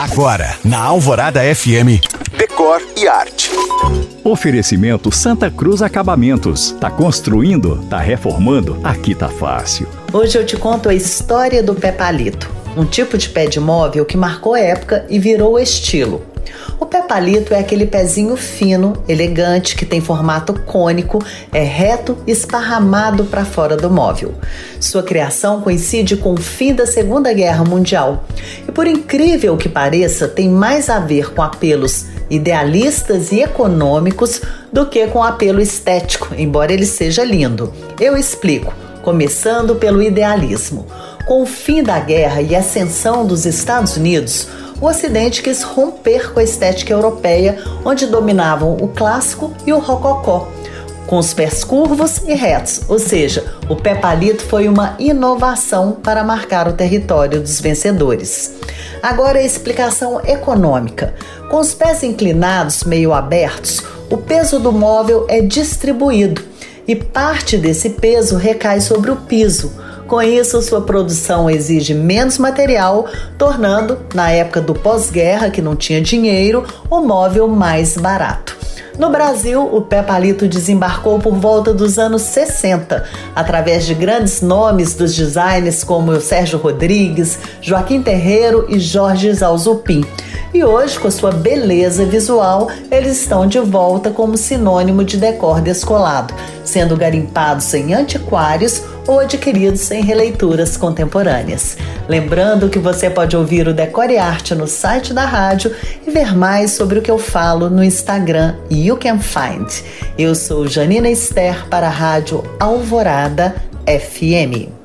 Agora, na Alvorada FM, Decor e Arte. Oferecimento Santa Cruz Acabamentos. Tá construindo? Tá reformando? Aqui tá fácil. Hoje eu te conto a história do pé palito, um tipo de pé de móvel que marcou época e virou estilo. O pé palito é aquele pezinho fino, elegante, que tem formato cônico, é reto e esparramado para fora do móvel. Sua criação coincide com o fim da Segunda Guerra Mundial e, por incrível que pareça, tem mais a ver com apelos idealistas e econômicos do que com apelo estético, embora ele seja lindo. Eu explico, começando pelo idealismo. Com o fim da guerra e ascensão dos Estados Unidos, o Ocidente quis romper com a estética europeia, onde dominavam o clássico e o rococó, com os pés curvos e retos, ou seja, o pé palito foi uma inovação para marcar o território dos vencedores. Agora a explicação econômica. Com os pés inclinados, meio abertos, o peso do móvel é distribuído e parte desse peso recai sobre o piso com isso, sua produção exige menos material, tornando, na época do pós-guerra, que não tinha dinheiro, o móvel mais barato. No Brasil, o pé palito desembarcou por volta dos anos 60, através de grandes nomes dos designers como o Sérgio Rodrigues, Joaquim Terreiro e Jorge Zalzupin. E hoje, com sua beleza visual, eles estão de volta como sinônimo de decor descolado, sendo garimpados em antiquários ou adquiridos em releituras contemporâneas. Lembrando que você pode ouvir o Decore Arte no site da rádio e ver mais sobre o que eu falo no Instagram You Can Find. Eu sou Janina Esther para a Rádio Alvorada FM.